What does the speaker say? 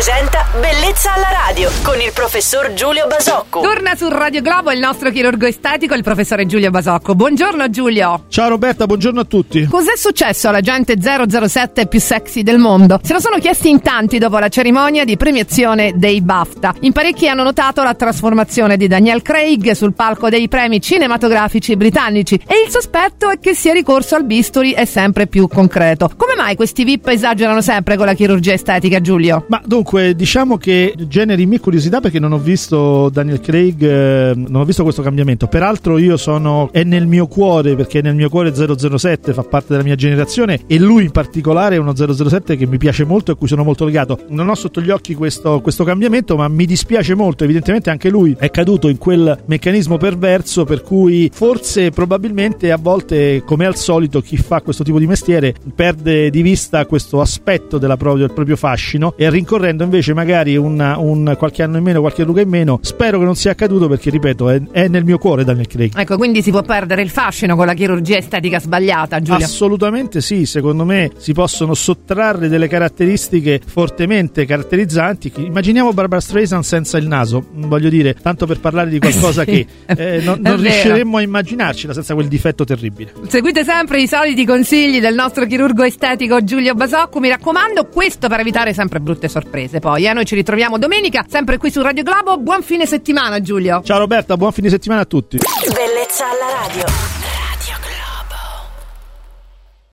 presenta Bellezza alla radio con il professor Giulio Basocco. Torna su Radio Globo il nostro chirurgo estetico, il professore Giulio Basocco. Buongiorno Giulio. Ciao Roberta, buongiorno a tutti. Cos'è successo alla gente 007 più sexy del mondo? Se lo sono chiesti in tanti dopo la cerimonia di premiazione dei BAFTA. In parecchi hanno notato la trasformazione di Daniel Craig sul palco dei premi cinematografici britannici e il sospetto è che sia ricorso al bisturi è sempre più concreto. Come mai questi VIP esagerano sempre con la chirurgia estetica, Giulio? Ma dunque, diciamo che generi mia curiosità perché non ho visto Daniel Craig, eh, non ho visto questo cambiamento. Peraltro io sono, è nel mio cuore, perché nel mio cuore 007 fa parte della mia generazione e lui in particolare è uno 007 che mi piace molto e a cui sono molto legato. Non ho sotto gli occhi questo, questo cambiamento, ma mi dispiace molto. Evidentemente anche lui è caduto in quel meccanismo perverso per cui forse, probabilmente a volte, come al solito, chi fa questo tipo di mestiere perde di vista questo aspetto della propria, del proprio fascino e rincorrendo invece magari una, un qualche anno in meno, qualche ruga in meno. Spero che non sia accaduto perché, ripeto, è, è nel mio cuore Daniel Craig. Ecco, quindi si può perdere il fascino con la chirurgia estetica sbagliata, Giulio? Assolutamente sì, secondo me si possono sottrarre delle caratteristiche fortemente caratterizzanti. Immaginiamo Barbara Streisand senza il naso, voglio dire, tanto per parlare di qualcosa sì, che eh, non, non riusciremmo a immaginarcela senza quel difetto terribile. Seguite sempre i soliti consigli del nostro chirurgo estetico Giulio Basocco, mi raccomando, questo per evitare sempre brutte sorprese. Poi eh, noi ci ritroviamo domenica, sempre qui su Radio Globo. Buon fine settimana, Giulio. Ciao Roberta, buon fine settimana a tutti. Bellezza alla radio.